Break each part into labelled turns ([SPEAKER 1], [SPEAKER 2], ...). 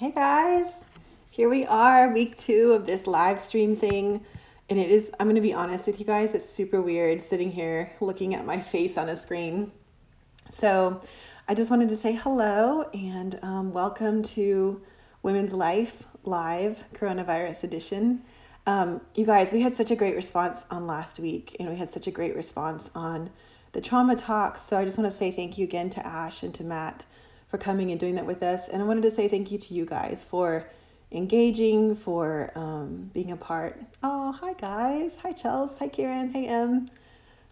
[SPEAKER 1] Hey guys, here we are, week two of this live stream thing. And it is, I'm to be honest with you guys, it's super weird sitting here looking at my face on a screen. So I just wanted to say hello and um, welcome to Women's Life Live Coronavirus Edition. Um, you guys, we had such a great response on last week, and we had such a great response on the trauma talks. So I just want to say thank you again to Ash and to Matt for coming and doing that with us. And I wanted to say thank you to you guys for engaging, for um, being a part. Oh, hi guys. Hi Chels. Hi Karen. Hey Em.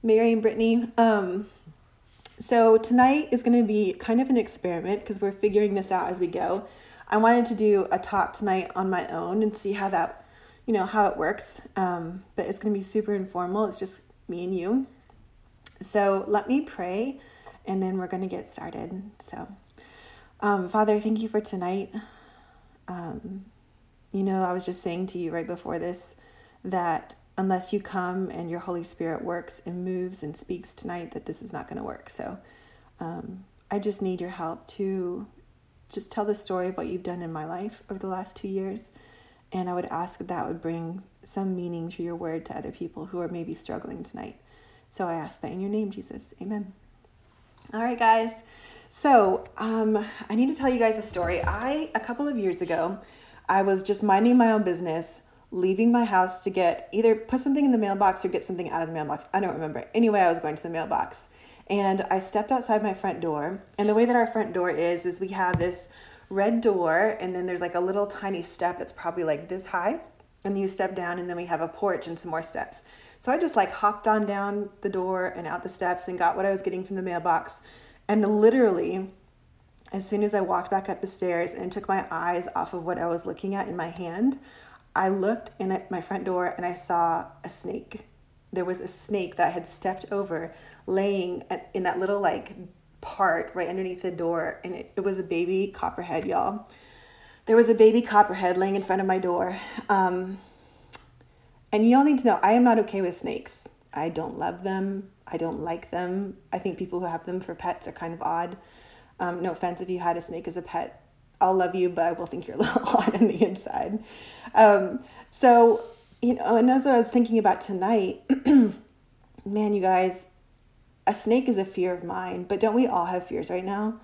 [SPEAKER 1] Mary and Brittany. Um, so tonight is going to be kind of an experiment because we're figuring this out as we go. I wanted to do a talk tonight on my own and see how that, you know, how it works. Um, but it's going to be super informal. It's just me and you. So let me pray and then we're going to get started. So. Um, Father, thank you for tonight. Um, you know, I was just saying to you right before this that unless you come and your Holy Spirit works and moves and speaks tonight, that this is not going to work. So um, I just need your help to just tell the story of what you've done in my life over the last two years. And I would ask that, that would bring some meaning through your word to other people who are maybe struggling tonight. So I ask that in your name, Jesus. Amen. All right, guys. So, um, I need to tell you guys a story. I, a couple of years ago, I was just minding my own business, leaving my house to get either put something in the mailbox or get something out of the mailbox. I don't remember. Anyway, I was going to the mailbox. And I stepped outside my front door. And the way that our front door is, is we have this red door, and then there's like a little tiny step that's probably like this high. And you step down, and then we have a porch and some more steps. So I just like hopped on down the door and out the steps and got what I was getting from the mailbox and literally, as soon as I walked back up the stairs and took my eyes off of what I was looking at in my hand, I looked in at my front door and I saw a snake. There was a snake that I had stepped over laying in that little like part right underneath the door and it, it was a baby copperhead y'all. There was a baby copperhead laying in front of my door. Um, and y'all need to know i am not okay with snakes i don't love them I don't like them. I think people who have them for pets are kind of odd. Um, no offense if you had a snake as a pet. I'll love you, but I will think you're a little odd on the inside. Um, so, you know, and as I was thinking about tonight, man, you guys, a snake is a fear of mine, but don't we all have fears right now?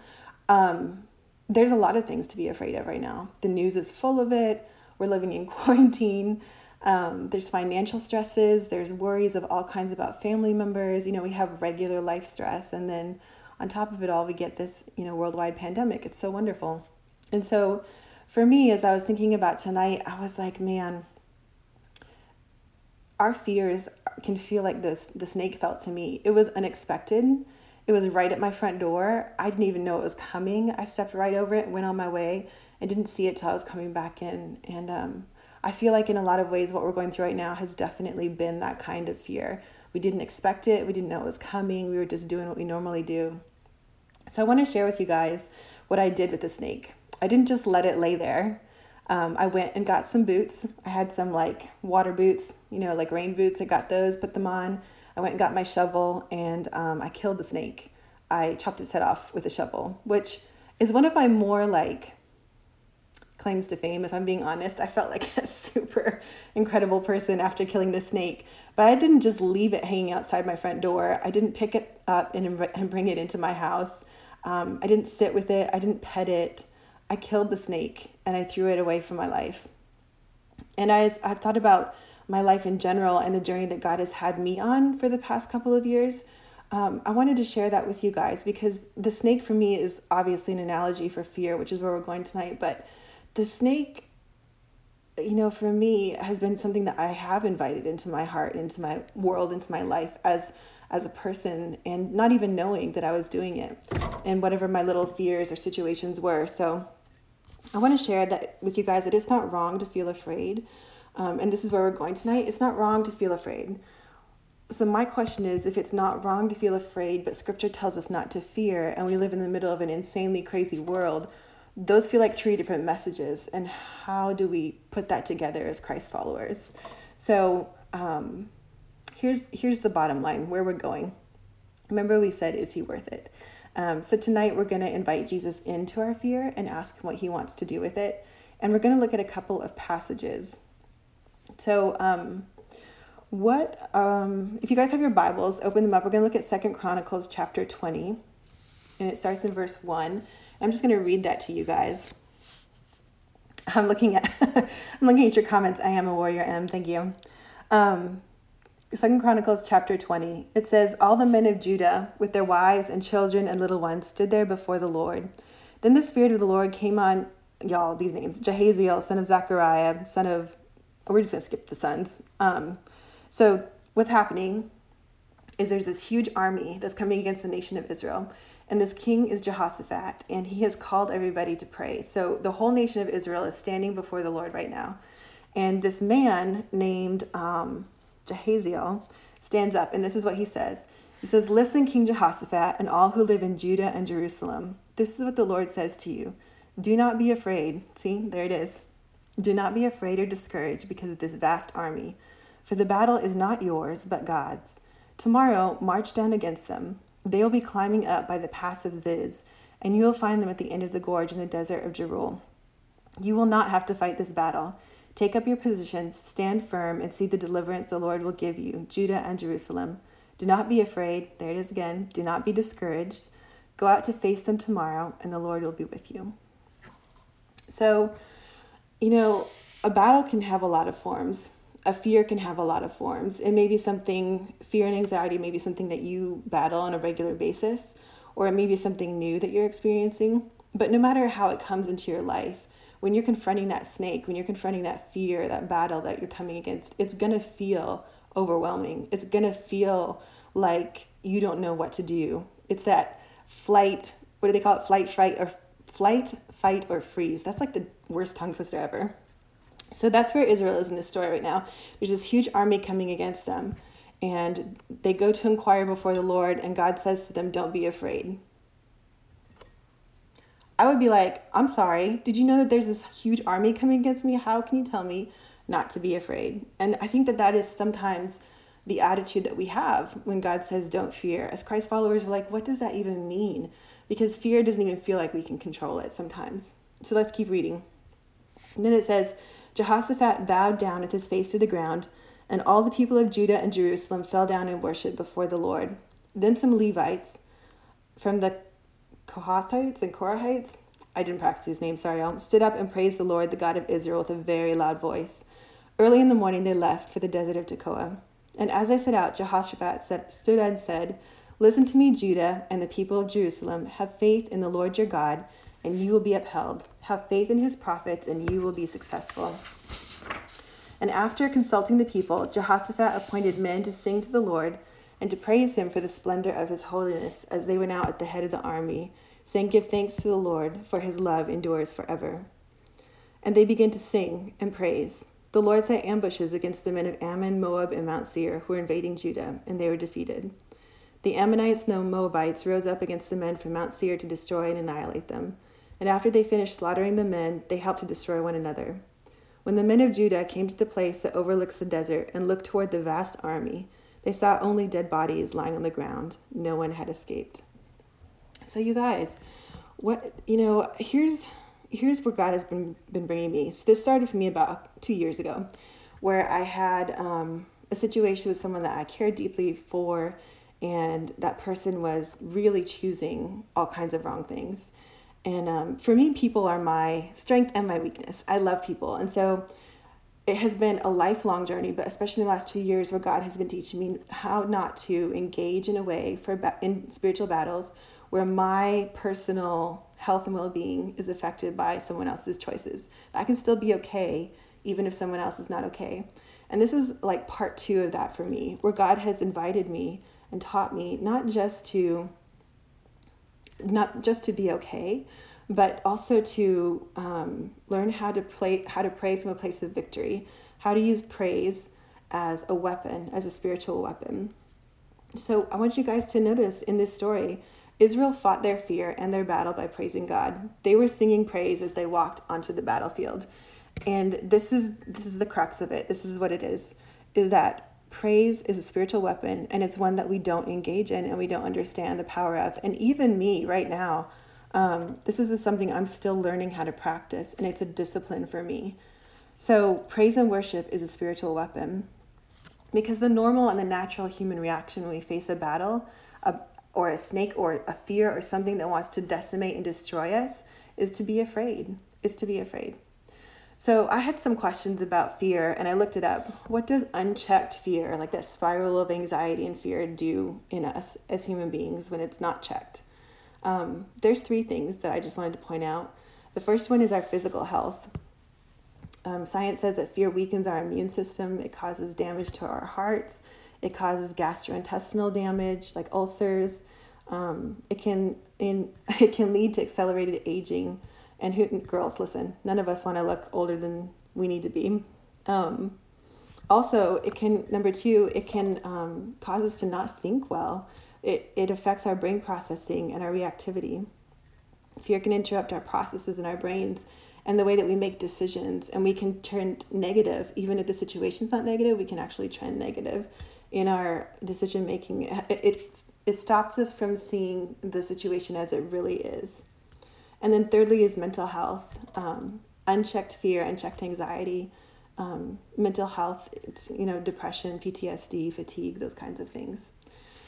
[SPEAKER 1] Um, there's a lot of things to be afraid of right now. The news is full of it. We're living in quarantine. Um, there's financial stresses, there's worries of all kinds about family members. You know, we have regular life stress. And then on top of it all, we get this, you know, worldwide pandemic. It's so wonderful. And so for me, as I was thinking about tonight, I was like, man, our fears can feel like this the snake felt to me. It was unexpected. It was right at my front door. I didn't even know it was coming. I stepped right over it, went on my way, and didn't see it till I was coming back in. And um, I feel like in a lot of ways, what we're going through right now has definitely been that kind of fear. We didn't expect it, we didn't know it was coming, we were just doing what we normally do. So I want to share with you guys what I did with the snake. I didn't just let it lay there. Um, I went and got some boots. I had some like water boots, you know, like rain boots. I got those, put them on. I went and got my shovel and um, I killed the snake. I chopped its head off with a shovel, which is one of my more like claims to fame, if I'm being honest. I felt like a super incredible person after killing the snake. But I didn't just leave it hanging outside my front door. I didn't pick it up and, and bring it into my house. Um, I didn't sit with it. I didn't pet it. I killed the snake and I threw it away from my life. And I, I've thought about my life in general and the journey that God has had me on for the past couple of years. Um, I wanted to share that with you guys because the snake for me is obviously an analogy for fear, which is where we're going tonight. But the snake you know for me has been something that i have invited into my heart into my world into my life as as a person and not even knowing that i was doing it and whatever my little fears or situations were. So i want to share that with you guys that it's not wrong to feel afraid um, and this is where we're going tonight. It's not wrong to feel afraid. So my question is if it's not wrong to feel afraid but scripture tells us not to fear and we live in the middle of an insanely crazy world those feel like three different messages and how do we put that together as christ followers so um, here's here's the bottom line where we're going remember we said is he worth it Um, so tonight we're going to invite Jesus into our fear and ask him what he wants to do with it. And we're going to look at a couple of passages. So, um, what um, if you guys have your Bibles, open them up. We're going to look at Second Chronicles chapter 20, and it starts in verse 1. I'm just going to read that to you guys. I'm looking at I'm looking at your comments. I am a warrior, M. Thank you. Um, Second Chronicles chapter 20. It says, All the men of Judah, with their wives and children and little ones, stood there before the Lord. Then the Spirit of the Lord came on, y'all, these names Jahaziel, son of Zechariah, son of, we're just going to skip the sons. Um, so, what's happening is there's this huge army that's coming against the nation of Israel. And this king is Jehoshaphat, and he has called everybody to pray. So, the whole nation of Israel is standing before the Lord right now. And this man named um, Jahaziel stands up, and this is what he says. He says, Listen, King Jehoshaphat, and all who live in Judah and Jerusalem. This is what the Lord says to you Do not be afraid. See, there it is. Do not be afraid or discouraged because of this vast army, for the battle is not yours, but God's. Tomorrow, march down against them. They will be climbing up by the pass of Ziz, and you will find them at the end of the gorge in the desert of Jeruel. You will not have to fight this battle. Take up your positions, stand firm, and see the deliverance the Lord will give you, Judah and Jerusalem. Do not be afraid. There it is again. Do not be discouraged. Go out to face them tomorrow, and the Lord will be with you. So, you know, a battle can have a lot of forms. A fear can have a lot of forms. It may be something, fear and anxiety may be something that you battle on a regular basis, or it may be something new that you're experiencing. But no matter how it comes into your life, when you're confronting that snake, when you're confronting that fear, that battle that you're coming against, it's to feel overwhelming. It's to feel like you don't know what to do. It's that flight, what do they call it? Flight, fight, or flight, fight, or freeze. That's like the worst tongue twister ever. So that's where Israel is in this story right now. There's this huge army coming against them, and they go to inquire before the Lord, and God says to them, Don't be afraid. I would be like, I'm sorry. Did you know that there's this huge army coming against me? How can you tell me not to be afraid? And I think that that is sometimes the attitude that we have when God says, don't fear. As Christ followers, we're like, what does that even mean? Because fear doesn't even feel like we can control it sometimes. So let's keep reading. And then it says, Jehoshaphat bowed down with his face to the ground, and all the people of Judah and Jerusalem fell down and worshiped before the Lord. Then some Levites from the Kohathites and Korahites, I didn't practice his name, sorry, y'all, stood up and praised the Lord, the God of Israel, with a very loud voice. Early in the morning they left for the desert of Tekoa. And as they set out, Jehoshaphat said, stood and said, Listen to me, Judah and the people of Jerusalem. Have faith in the Lord your God, and you will be upheld. Have faith in his prophets, and you will be successful. And after consulting the people, Jehoshaphat appointed men to sing to the Lord and to praise him for the splendor of his holiness as they went out at the head of the army, saying, Give thanks to the Lord, for his love endures forever. And they began to sing and praise. The Lord set ambushes against the men of Ammon, Moab, and Mount Seir, who were invading Judah, and they were defeated. The Ammonites and the Moabites rose up against the men from Mount Seir to destroy and annihilate them. And after they finished slaughtering the men, they helped to destroy one another. When the men of Judah came to the place that overlooks the desert and looked toward the vast army, they saw only dead bodies lying on the ground. No one had escaped. So you guys, what you know, here's here's where God has been been bringing me. So this started for me about two years ago, where I had um, a situation with someone that I cared deeply for, and that person was really choosing all kinds of wrong things. And um, for me, people are my strength and my weakness. I love people, and so it has been a lifelong journey, but especially the last two years, where God has been teaching me how not to engage in a way for in spiritual battles where my personal health and well-being is affected by someone else's choices. I can still be okay even if someone else is not okay. And this is like part two of that for me, where God has invited me and taught me not just to not just to be okay, but also to um, learn how to play how to pray from a place of victory. How to use praise as a weapon as a spiritual weapon. So i want you guys to notice in this story israel fought their fear and their battle by praising god. They were singing praise as they walked onto the battlefield. And this is this is the crux of it. This is what it is is that praise is a spiritual weapon and it's one that we don't engage in and we don't understand the power of. And even me right now, um, this is something I'm still learning how to practice, and it's a discipline for me. So, praise and worship is a spiritual weapon because the normal and the natural human reaction when we face a battle a, or a snake or a fear or something that wants to decimate and destroy us is to be afraid. Is to be afraid. So I had some questions about fear and I looked it up. What does unchecked fear, like that spiral of anxiety and fear, do in us as human beings when it's not checked? Um, there's three things that I just wanted to point out. The first one is our physical health. Um, science says that fear weakens our immune system, it causes damage to our hearts, it causes gastrointestinal damage like ulcers. Um, it can in it can lead to accelerated aging and who, girls, listen, none of us want to look older than we need to be. Um, also, it can, number two, it can um, cause us to not think well. It, it affects our brain processing and our reactivity. Fear can interrupt our processes in our brains and the way that we make decisions, and we can turn negative. Even if the situation's not negative, we can actually trend negative in our decision making. It, it, it stops us from seeing the situation as it really is. And then thirdly is mental health, um, unchecked fear, unchecked anxiety, um, mental health, it's, you know, depression, PTSD, fatigue, those kinds of things.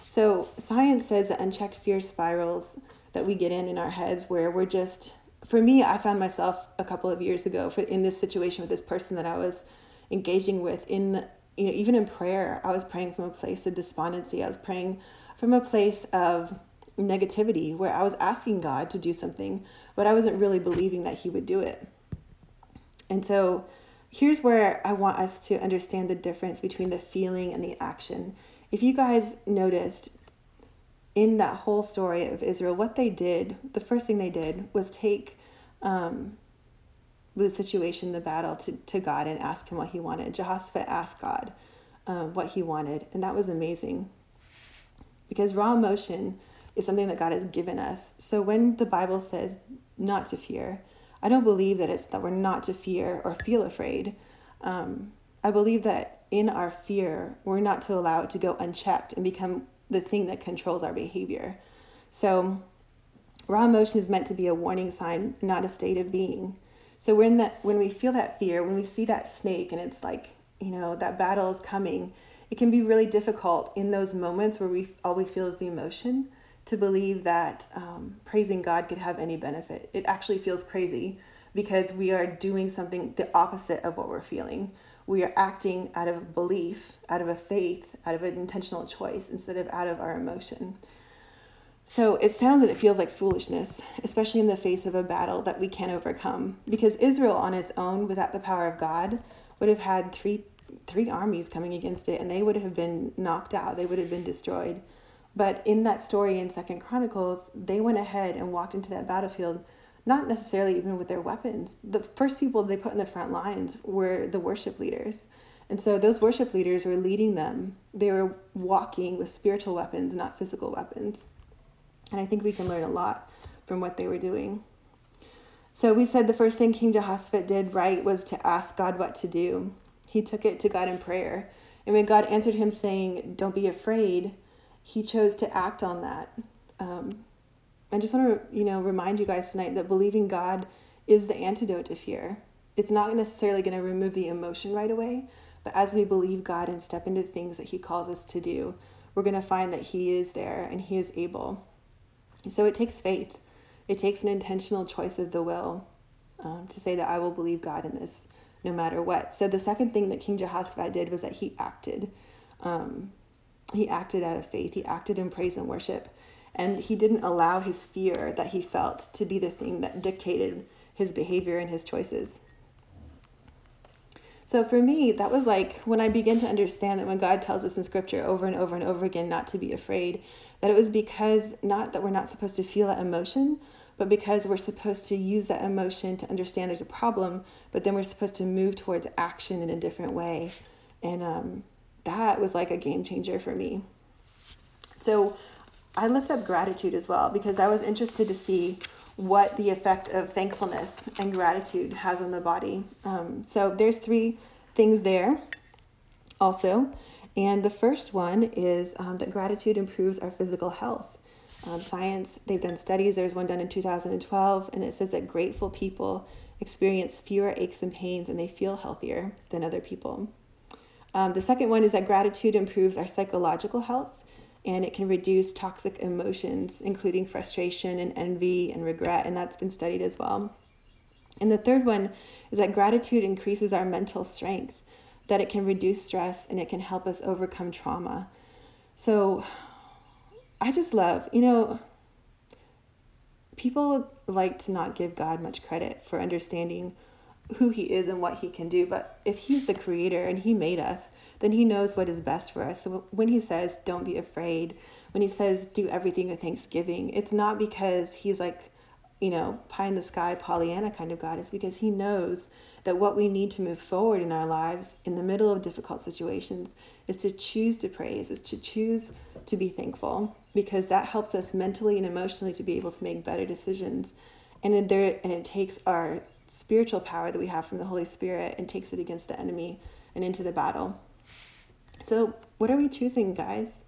[SPEAKER 1] So science says that unchecked fear spirals that we get in in our heads where we're just, for me, I found myself a couple of years ago for, in this situation with this person that I was engaging with in, you know, even in prayer, I was praying from a place of despondency. I was praying from a place of negativity where I was asking God to do something, but I wasn't really believing that He would do it. And so here's where I want us to understand the difference between the feeling and the action. If you guys noticed in that whole story of Israel, what they did, the first thing they did was take um, the situation, the battle, to, to God and ask Him what He wanted. Jehoshaphat asked God um, what He wanted, and that was amazing. Because raw emotion is something that God has given us. So when the Bible says not to fear, I don't believe that it's that we're not to fear or feel afraid. Um, I believe that in our fear, we're not to allow it to go unchecked and become the thing that controls our behavior. So, raw emotion is meant to be a warning sign, not a state of being. So when that when we feel that fear, when we see that snake and it's like, you know, that battle is coming, it can be really difficult in those moments where we all we feel is the emotion to believe that um, praising God could have any benefit. It actually feels crazy because we are doing something the opposite of what we're feeling. We are acting out of belief, out of a faith, out of an intentional choice instead of out of our emotion. So it sounds and it feels like foolishness, especially in the face of a battle that we can't overcome. Because Israel on its own, without the power of God, would have had three three armies coming against it and they would have been knocked out. They would have been destroyed. But in that story in Second Chronicles, they went ahead and walked into that battlefield, not necessarily even with their weapons. The first people they put in the front lines were the worship leaders. And so those worship leaders were leading them. They were walking with spiritual weapons, not physical weapons. And I think we can learn a lot from what they were doing. So we said the first thing King Jehoshaphat did right was to ask God what to do. He took it to God in prayer. And when God answered him saying, Don't be afraid, he chose to act on that. Um, I just want to, you know, remind you guys tonight that believing God is the antidote to fear. It's not necessarily going to remove the emotion right away, but as we believe God and step into things that He calls us to do, we're going to find that He is there and He is able. So it takes faith. It takes an intentional choice of the will um, to say that I will believe God in this no matter what. So the second thing that King Jehoshaphat did was that he acted. Um, he acted out of faith, he acted in praise and worship. And he didn't allow his fear that he felt to be the thing that dictated his behavior and his choices. So for me, that was like when I began to understand that when God tells us in scripture over and over and over again not to be afraid, that it was because not that we're not supposed to feel that emotion, but because we're supposed to use that emotion to understand there's a problem, but then we're supposed to move towards action in a different way. And um, that was like a game changer for me. So I looked up gratitude as well because I was interested to see what the effect of thankfulness and gratitude has on the body. Um, so there's three things there also. And the first one is um, that gratitude improves our physical health. Um, science, they've done studies. There's one done in 2012, and it says that grateful people experience fewer aches and pains and they feel healthier than other people. Um, the second one is that gratitude improves our psychological health and it can reduce toxic emotions, including frustration and envy and regret, and that's been studied as well. And the third one is that gratitude increases our mental strength, that it can reduce stress and it can help us overcome trauma. So I just love, you know, people like to not give God much credit for understanding who he is and what he can do. But if he's the creator and he made us, then he knows what is best for us. So when he says, don't be afraid, when he says, do everything with thanksgiving, it's not because he's like, you know, pie in the sky, Pollyanna kind of God. It's because he knows that what we need to move forward in our lives in the middle of difficult situations is to choose to praise, is to choose to be thankful, because that helps us mentally and emotionally to be able to make better decisions. And there, and it takes our spiritual power that we have from the Holy Spirit and takes it against the enemy and into the battle. So, what are we choosing, guys?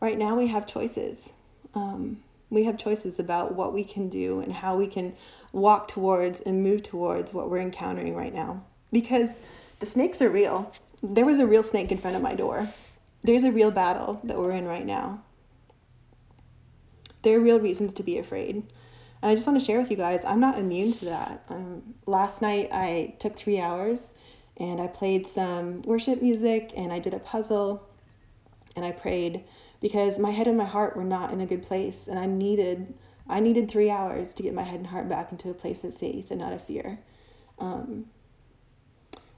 [SPEAKER 1] Right now, we have choices. Um, we have choices about what we can do and how we can walk towards and move towards what we're encountering right now. Because the snakes are real. There was a real snake in front of my door. There's a real battle that we're in right now. There are real reasons to be afraid. And I just want to share with you guys, I'm not immune to that. Um, last night I took three hours and I played some worship music and I did a puzzle and I prayed because my head and my heart were not in a good place and I needed I needed three hours to get my head and heart back into a place of faith and not of fear. Um,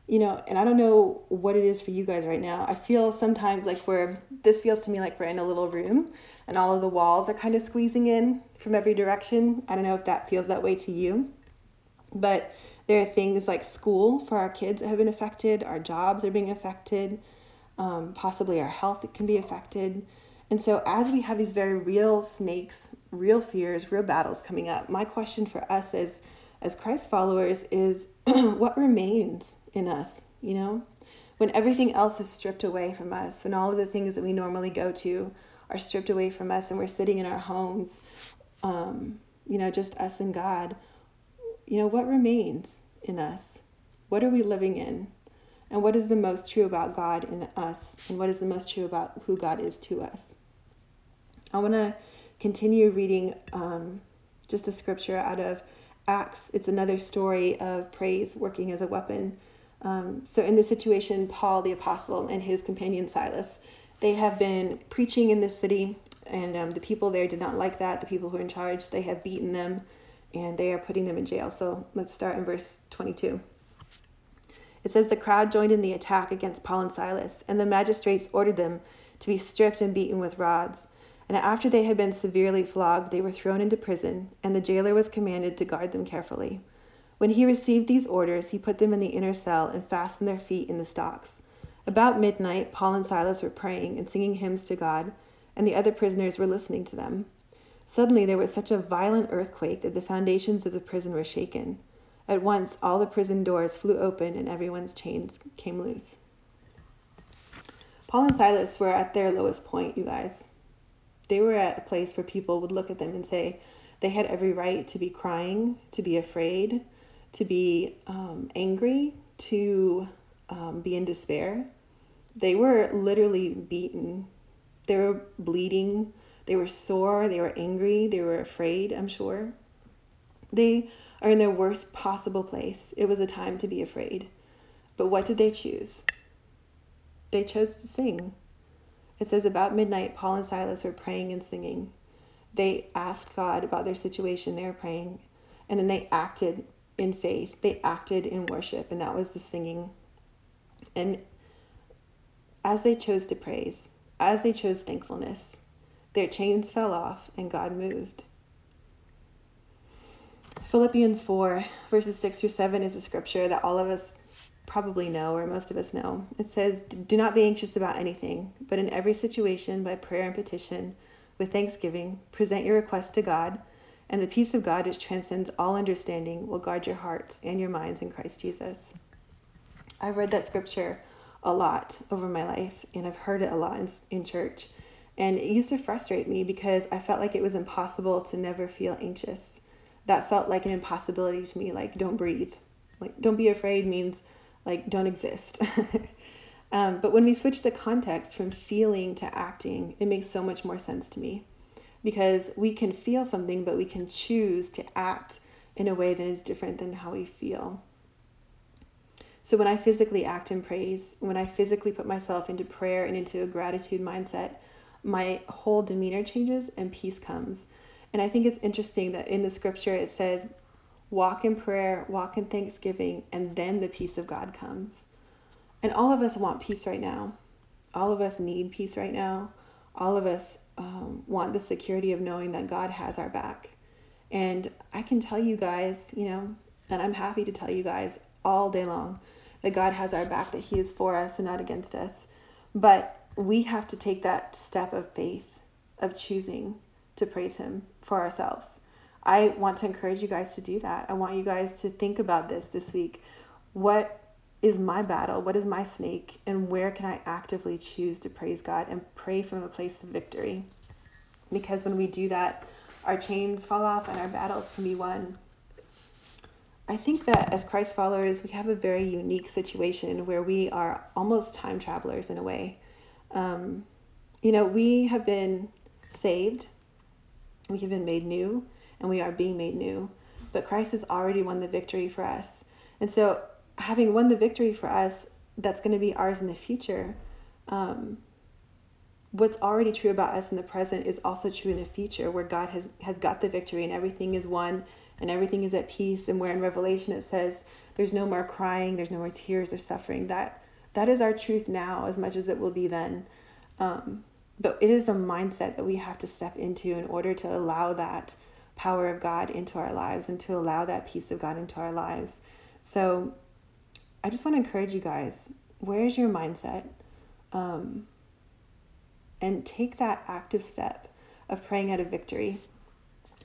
[SPEAKER 1] you know, and I don't know what it is for you guys right now. I feel sometimes like we're, this feels to me like we're in a little room and all of the walls are kind of squeezing in from every direction. I don't know if that feels that way to you, but there are things like school for our kids that have been affected, our jobs are being affected, um, possibly our health can be affected. And so, as we have these very real snakes, real fears, real battles coming up, my question for us as, as Christ followers is what remains in us, you know? When everything else is stripped away from us, when all of the things that we normally go to are stripped away from us and we're sitting in our homes, um, you know, just us and God, you know, what remains in us? What are we living in? And what is the most true about God in us? And what is the most true about who God is to us? I want to continue reading um, just a scripture out of Acts. It's another story of praise working as a weapon. Um, so, in this situation, Paul the apostle and his companion Silas, they have been preaching in this city, and um, the people there did not like that. The people who are in charge, they have beaten them, and they are putting them in jail. So, let's start in verse 22. It says, The crowd joined in the attack against Paul and Silas, and the magistrates ordered them to be stripped and beaten with rods. And after they had been severely flogged, they were thrown into prison, and the jailer was commanded to guard them carefully. When he received these orders, he put them in the inner cell and fastened their feet in the stocks. About midnight, Paul and Silas were praying and singing hymns to God, and the other prisoners were listening to them. Suddenly there was such a violent earthquake that the foundations of the prison were shaken. At once, all the prison doors flew open and everyone's chains came loose. Paul and Silas were at their lowest point, you guys. They were at a place where people would look at them and say they had every right to be crying, to be afraid, to be um, angry, to um, be in despair. They were literally beaten. They were bleeding. They were sore. They were angry. They were afraid, I'm sure. They are in their worst possible place. It was a time to be afraid. But what did they choose? They chose to sing. It says, About midnight, Paul and Silas were praying and singing. They asked God about their situation. They were praying. And then they acted in faith. They acted in worship, and that was the singing. And as they chose to praise, as they chose thankfulness, their chains fell off and God moved. Philippians 4, verses 6 through 7 is a scripture that all of us probably know, or most of us know. It says, Do not be anxious about anything, but in every situation, by prayer and petition, with thanksgiving, present your requests to God and the peace of God, which transcends all understanding, will guard your hearts and your minds in Christ Jesus. I've read that scripture a lot over my life, and I've heard it a lot in, in church. And it used to frustrate me because I felt like it was impossible to never feel anxious. That felt like an impossibility to me, like, don't breathe. Like, don't be afraid means, like, don't exist. um, but when we switch the context from feeling to acting, it makes so much more sense to me because we can feel something, but we can choose to act in a way that is different than how we feel. So when I physically act in praise, when I physically put myself into prayer and into a gratitude mindset, my whole demeanor changes and peace comes. And I think it's interesting that in the scripture it says, walk in prayer, walk in thanksgiving, and then the peace of God comes. And all of us want peace right now. All of us need peace right now. All of us um, want the security of knowing that God has our back. And I can tell you guys, you know, and I'm happy to tell you guys all day long that God has our back, that He is for us and not against us. But we have to take that step of faith, of choosing to praise Him for ourselves. I want to encourage you guys to do that. I want you guys to think about this this week. What is my battle? What is my snake? And where can I actively choose to praise God and pray from a place of victory? Because when we do that, our chains fall off and our battles can be won. I think that as Christ followers, we have a very unique situation where we are almost time travelers in a way. Um, you know, we have been saved, we have been made new, and we are being made new. But Christ has already won the victory for us. And so having won the victory for us that's going to be ours in the future um, what's already true about us in the present is also true in the future where god has has got the victory and everything is won and everything is at peace and where in revelation it says there's no more crying there's no more tears or suffering that that is our truth now as much as it will be then um, but it is a mindset that we have to step into in order to allow that power of god into our lives and to allow that peace of god into our lives so I just want to encourage you guys where is your mindset? Um, and take that active step of praying out of victory.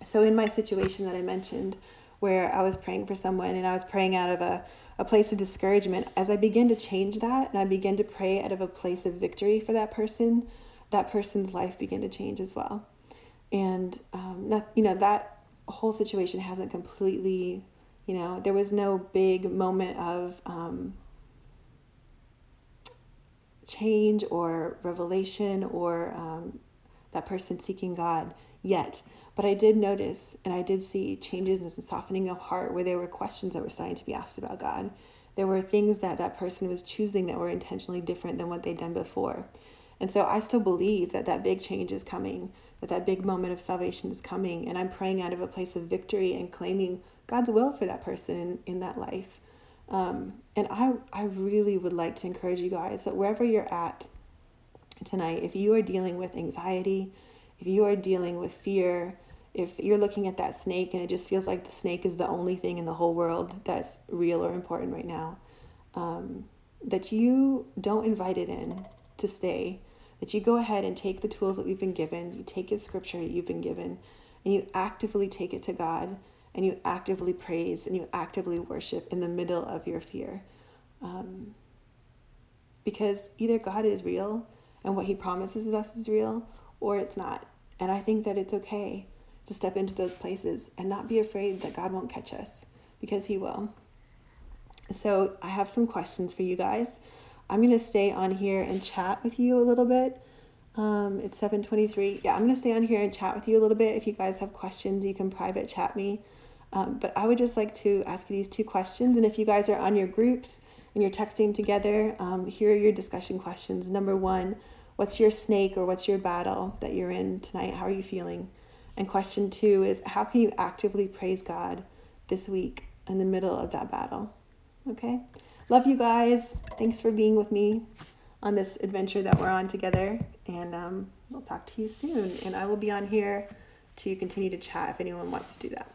[SPEAKER 1] So, in my situation that I mentioned, where I was praying for someone and I was praying out of a, a place of discouragement, as I begin to change that and I begin to pray out of a place of victory for that person, that person's life began to change as well. And um, not, you know that whole situation hasn't completely you know, there was no big moment of um, change or revelation or um, that person seeking God yet. But I did notice and I did see changes and softening of heart where there were questions that were starting to be asked about God. There were things that that person was choosing that were intentionally different than what they'd done before. And so I still believe that that big change is coming, that that big moment of salvation is coming. And I'm praying out of a place of victory and claiming God's will for that person in, in that life. Um, and I, I really would like to encourage you guys that wherever you're at tonight, if you are dealing with anxiety, if you are dealing with fear, if you're looking at that snake and it just feels like the snake is the only thing in the whole world that's real or important right now, um, that you don't invite it in to stay, that you go ahead and take the tools that we've been given, you take the scripture that you've been given, and you actively take it to God and you actively praise and you actively worship in the middle of your fear. Um, because either God is real and what he promises us is real, or it's not. And I think that it's okay to step into those places and not be afraid that God won't catch us because he will. So I have some questions for you guys. I'm going to stay on here and chat with you a little bit. Um, it's 7:23. Yeah, I'm going to stay on here and chat with you a little bit. If you guys have questions, you can private chat me. Um, but I would just like to ask you these two questions. And if you guys are on your groups and you're texting together, um, here are your discussion questions. Number one, what's your snake or what's your battle that you're in tonight? How are you feeling? And question two is, how can you actively praise God this week in the middle of that battle? Okay? Love you guys. Thanks for being with me on this adventure that we're on together. And um, we'll talk to you soon. And I will be on here to continue to chat if anyone wants to do that.